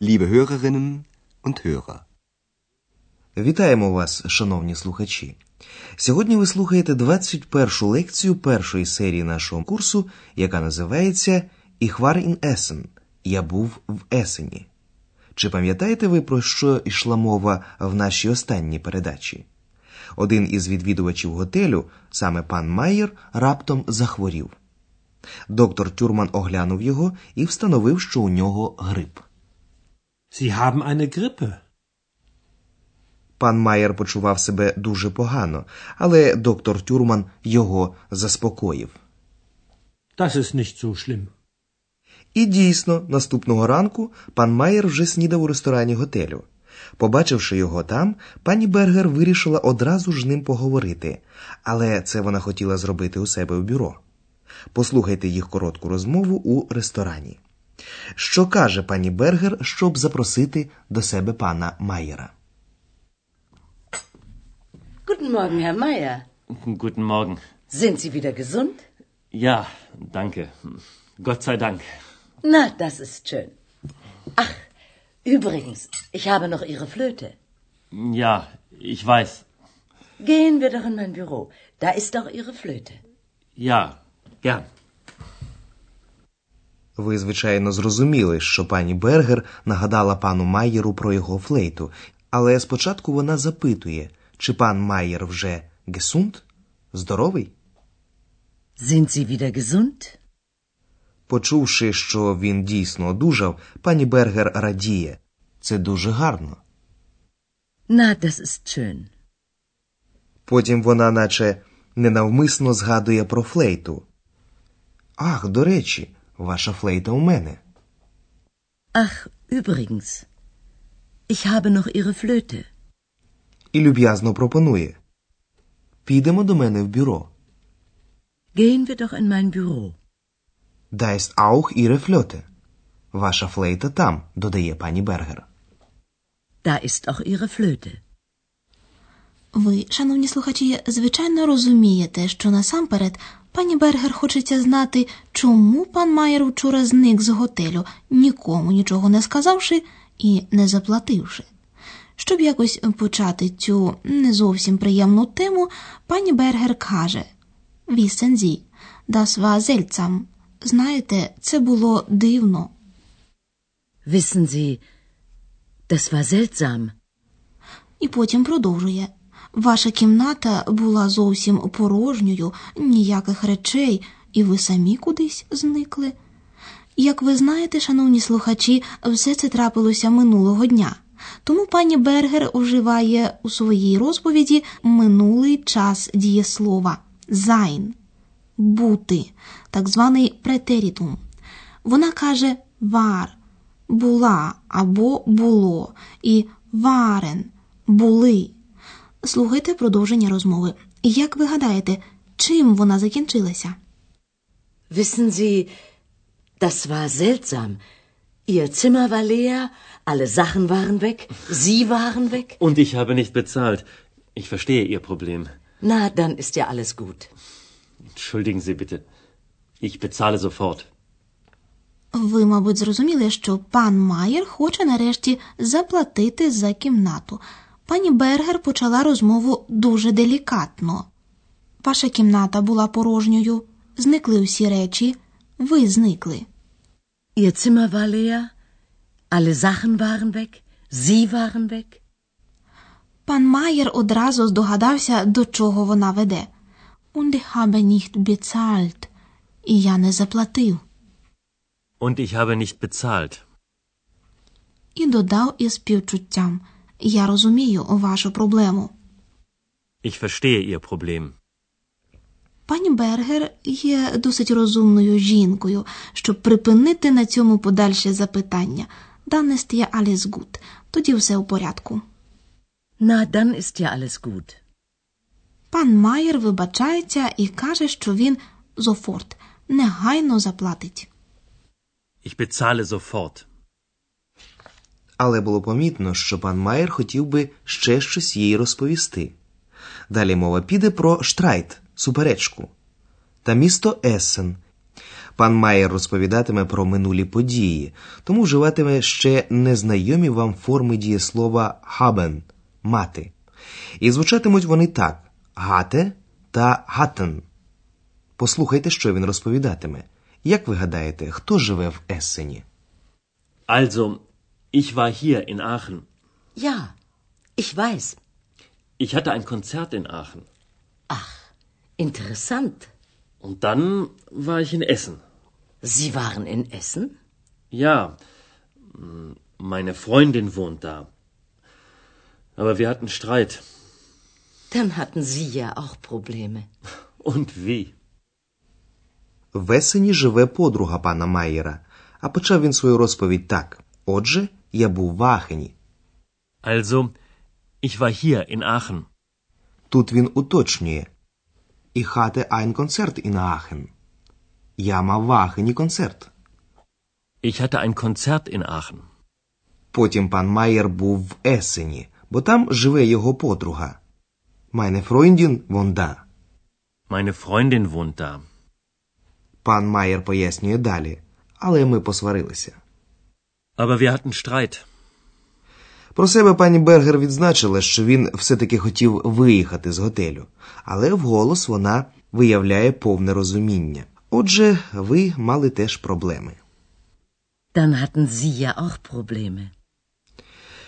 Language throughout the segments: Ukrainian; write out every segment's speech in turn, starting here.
Liebe Hörerinnen und Hörer. Вітаємо вас, шановні слухачі. Сьогодні ви слухаєте 21-шу лекцію першої серії нашого курсу, яка називається «Ich war in Essen» Я був в Есені. Чи пам'ятаєте ви, про що йшла мова в нашій останній передачі? Один із відвідувачів готелю, саме пан Майєр, раптом захворів. Доктор Тюрман оглянув його і встановив, що у нього грип. Sie haben eine Grippe. Пан Майер почував себе дуже погано, але доктор Тюрман його заспокоїв. Das ist nicht so schlimm. І дійсно, наступного ранку пан Майер вже снідав у ресторані готелю. Побачивши його там, пані Бергер вирішила одразу ж ним поговорити, але це вона хотіла зробити у себе в бюро. Послухайте їх коротку розмову у ресторані. Що каже пані Бергер, щоб запросити до себе пана Майера? Guten Morgen, Herr Meier. Guten Morgen. Sind Sie wieder gesund? Ja, danke. Gott sei Dank. Na, das ist schön. Ach, übrigens, ich habe noch Ihre Flöte. Ja, ich weiß. Gehen wir doch in mein Büro. Da ist doch Ihre Flöte. Ja, gern. Ви, звичайно, зрозуміли, що пані Бергер нагадала пану Майєру про його флейту, але спочатку вона запитує, чи пан Майєр вже гесунт? Здоровий? Sind Sie wieder gesund? Почувши, що він дійсно одужав, пані Бергер радіє. Це дуже гарно. Na, das ist schön. Потім вона, наче ненавмисно згадує про флейту. Ах, до речі, ваша флейта у мене. Ach, übrigens, ich habe noch Ihre Flöte. І люб'язно пропонує. Підемо до мене в бюро. Gehen wir doch in mein Büro. Da ist auch ihre Flöte. Ваша флейта там, додає пані Бергер. Da ist auch Ihre Flöte. Ви, шановні слухачі, звичайно розумієте, що насамперед пані Бергер хочеться знати, чому пан Майер вчора зник з готелю, нікому нічого не сказавши і не заплативши. Щоб якось почати цю не зовсім приємну тему, пані Бергер каже Вісензі, das war seltsam. Знаєте, це було дивно. Wissen Sie, das war seltsam. І потім продовжує. Ваша кімната була зовсім порожньою, ніяких речей, і ви самі кудись зникли. Як ви знаєте, шановні слухачі, все це трапилося минулого дня. Тому пані Бергер вживає у своїй розповіді минулий час дієслова sein – бути, так званий претерітум. Вона каже вар була або було, і варен були. Слухайте продовження розмови. Як ви гадаєте, чим вона закінчилася? Wissen Sie, das war seltsam. Ihr Zimmer war leer, alle Sachen waren weg, Sie waren weg. Und ich habe nicht bezahlt. Ich verstehe Ihr Problem. Na, dann ist ja alles gut. Entschuldigen Sie bitte. Ich bezahle sofort. Ви, мабуть, зрозуміли, що пан Майер хоче нарешті заплатити за кімнату. Пані Бергер почала розмову дуже делікатно. Ваша кімната була порожньою, зникли усі речі, ви зникли. Ihr Zimmer war leer, alle Sachen waren weg, Sie waren weg. Пан Майер одразу здогадався, до чого вона веде. Und ich habe nicht bezahlt. І я не заплатив. Und ich habe nicht bezahlt. І додав із співчуттям. Я розумію вашу проблему. Ich verstehe Ihr Problem. Пані Бергер є досить розумною жінкою, щоб припинити на цьому подальше запитання. Dann ist ja alles gut. Тоді все у порядку. Na, dann ist ja alles gut. Пан Майер вибачається і каже, що він зофорт негайно заплатить. Ich bezahle sofort. Але було помітно, що пан Майер хотів би ще щось їй розповісти. Далі мова піде про Streit, суперечку та місто Ессен. Пан Майер розповідатиме про минулі події, тому вживатиме ще незнайомі вам форми дієслова haben – мати. І звучатимуть вони так: hatte та hatten. Послухайте, що він розповідатиме. Як ви гадаєте, хто живе в Ессені? Also, ich war hier in Aachen. Ja, ich weiß. Ich hatte ein Konzert in Aachen. Ach, interessant. Und dann war ich in Essen. Sie waren in Essen? Ja, mm, meine Freundin wohnt da. Aber wir hatten Streit. Dann hatten Sie ja auch Probleme. Und wie? В Есені живе подруга пана Майєра, а почав він свою розповідь так. Отже, я був в Аахені. Also, ich war hier in Aachen. Тут він уточнює. Ich hatte ein Konzert in Aachen. Я мав в Аахені концерт. Ich hatte ein Konzert in Aachen. Потім пан Майєр був в Есені, бо там живе його подруга. Meine Freundin wohnt da. Meine Freundin wohnt da. Пан Майєр пояснює далі, але ми посварилися. Aber wir hatten Streit. Про себе пані Бергер відзначила, що він все-таки хотів виїхати з готелю, але вголос вона виявляє повне розуміння. Отже, ви мали теж проблеми. Dann hatten Sie ja auch Probleme.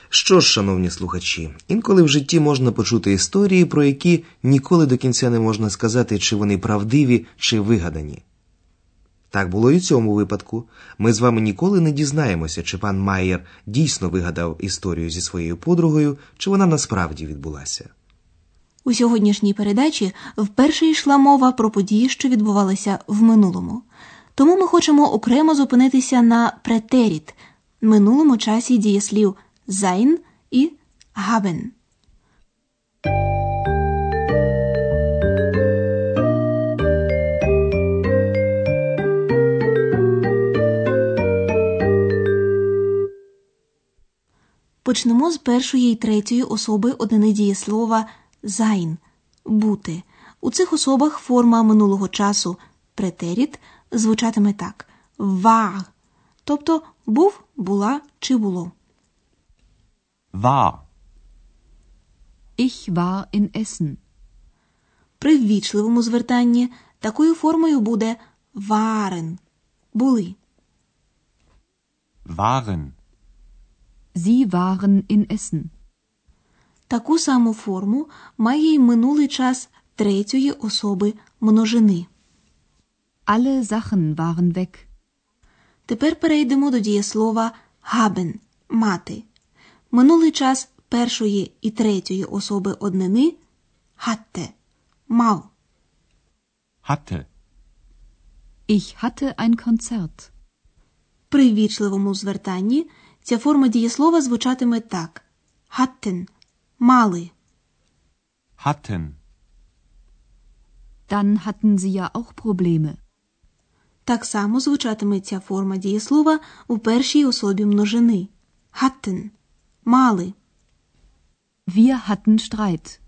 Що ж, шановні слухачі, інколи в житті можна почути історії, про які ніколи до кінця не можна сказати, чи вони правдиві, чи вигадані. Так було і в цьому випадку. Ми з вами ніколи не дізнаємося, чи пан Майєр дійсно вигадав історію зі своєю подругою, чи вона насправді відбулася. У сьогоднішній передачі вперше йшла мова про події, що відбувалися в минулому. Тому ми хочемо окремо зупинитися на претеріт минулому часі дієслів sein і haben. Почнемо з першої і третьої особи однини дієслова sein – бути. У цих особах форма минулого часу претеріт звучатиме так: war, тобто був, була чи було. War. Ich war in Essen. При ввічливому звертанні такою формою буде waren – були. Waren. Sie waren in Essen. Таку саму форму має й минулий час третьої особи множини. Alle Sachen waren weg. Тепер перейдемо до дієслова haben – мати. Минулий час першої і третьої особи однини hatte – мав. Hatte. Ich hatte ein Konzert. При ввічливому звертанні ця форма дієслова звучатиме так: hatten – мали. Hatten. Dann hatten sie ja auch Probleme. Так само звучатиме ця форма дієслова у першій особі множини. Hatten – мали. Wir hatten Streit.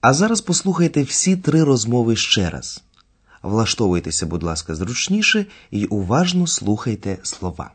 А зараз послухайте всі три розмови ще раз. Влаштовуйтеся, будь ласка, зручніше і уважно слухайте слова.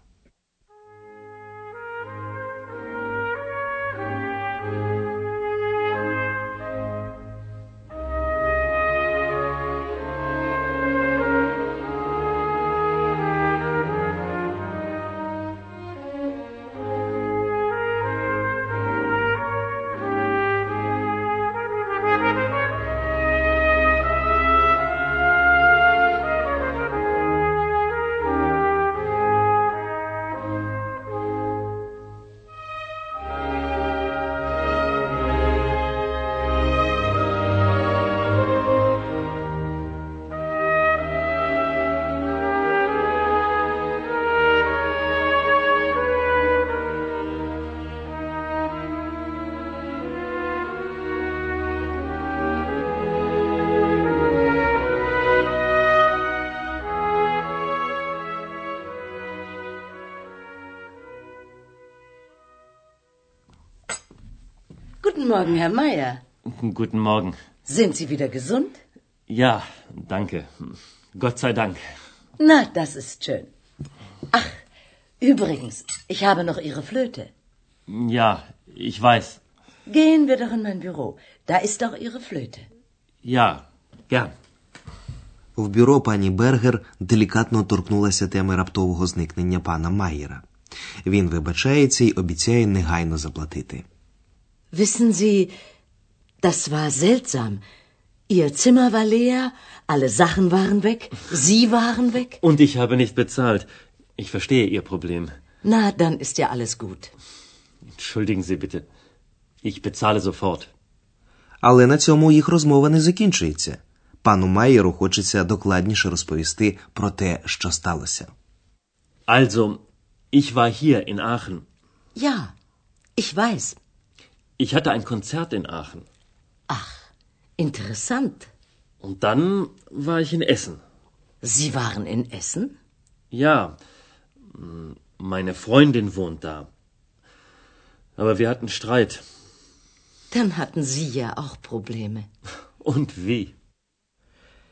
Morgen, Herr Meier. Guten Morgen. Sind Sie wieder gesund? Ja, danke. Gott sei Dank. Na, das ist schön. Ach, übrigens, ich habe noch Ihre Flöte. Ja, ich weiß. Gehen wir doch in mein Büro. Da ist doch Ihre Flöte. Ja, gern. В бюро пані Бергер делікатно торкнулася теми раптового зникнення пана Майєра. Він вибачається й обіцяє негайно заплатити. Wissen Sie, das war seltsam. Ihr Zimmer war leer, alle Sachen waren weg, Sie waren weg. Und ich habe nicht bezahlt. Ich verstehe Ihr Problem. Na, dann ist ja alles gut. Entschuldigen Sie bitte. Ich bezahle sofort. Але на цьому їх розмова не закінчується. Пану Майєру хочеться докладніше розповісти про те, що сталося. Also, ich war hier in Aachen. Ja, ich weiß. Ich hatte ein Konzert in Aachen. Ach, interessant. Und dann war ich in Essen. Sie waren in Essen? Ja, mm, meine Freundin wohnt da. Aber wir hatten Streit. Dann hatten Sie ja auch Probleme. Und wie?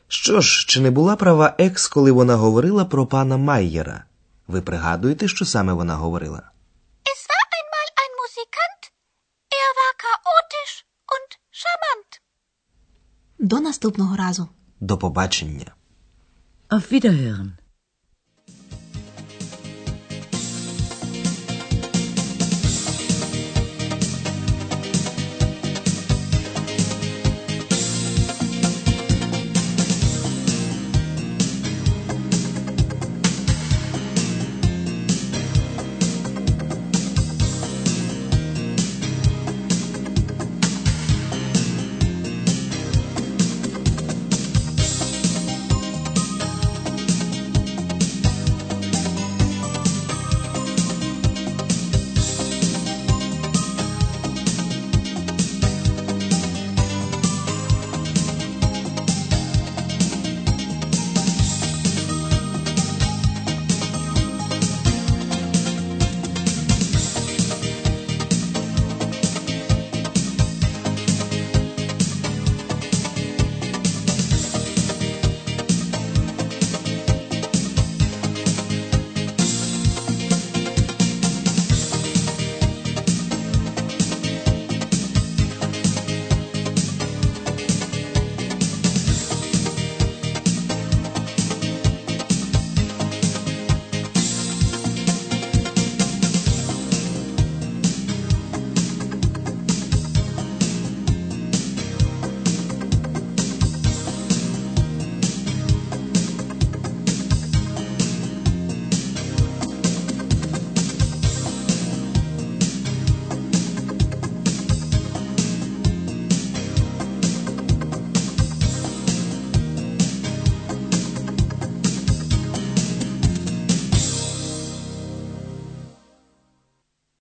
Що ж, чи не була права екс, коли вона говорила про пана Майєра? Ви пригадуєте, що саме вона говорила? До наступного разу. До побачення. Auf Wiederhören.